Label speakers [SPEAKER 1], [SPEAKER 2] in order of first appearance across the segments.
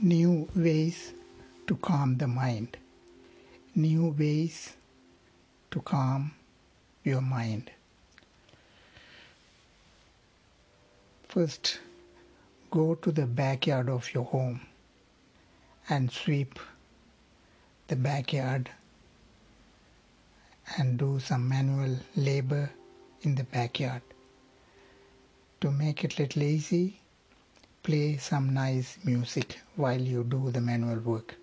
[SPEAKER 1] new ways to calm the mind, new ways to calm your mind. First, go to the backyard of your home and sweep the backyard and do some manual labor in the backyard. To make it little easy, play some nice music while you do the manual work.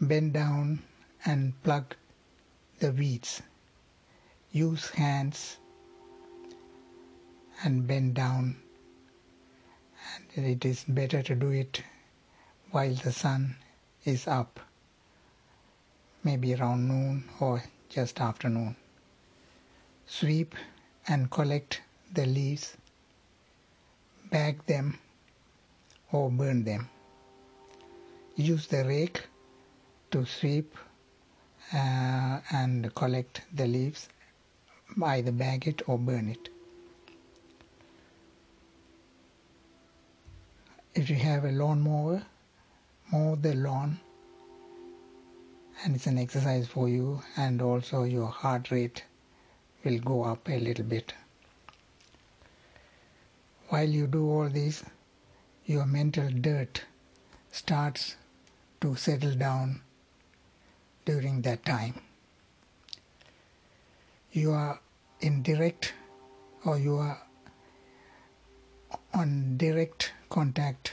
[SPEAKER 1] Bend down and plug the weeds. Use hands and bend down and it is better to do it while the sun is up maybe around noon or just afternoon sweep and collect the leaves bag them or burn them use the rake to sweep uh, and collect the leaves either bag it or burn it if you have a lawn mower, mow the lawn and it's an exercise for you and also your heart rate will go up a little bit. While you do all this, your mental dirt starts to settle down during that time. You are in direct or you are on direct contact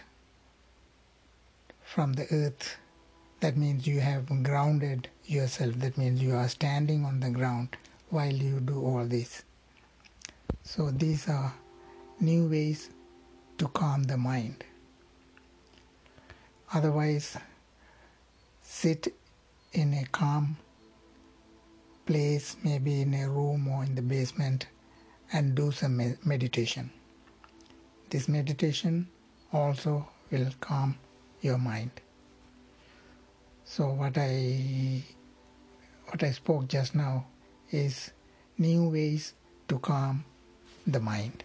[SPEAKER 1] from the earth. That means you have grounded yourself. That means you are standing on the ground while you do all this. So these are new ways to calm the mind. Otherwise, sit in a calm place, maybe in a room or in the basement, and do some meditation. This meditation also will calm your mind. So what I what I spoke just now is new ways to calm the mind.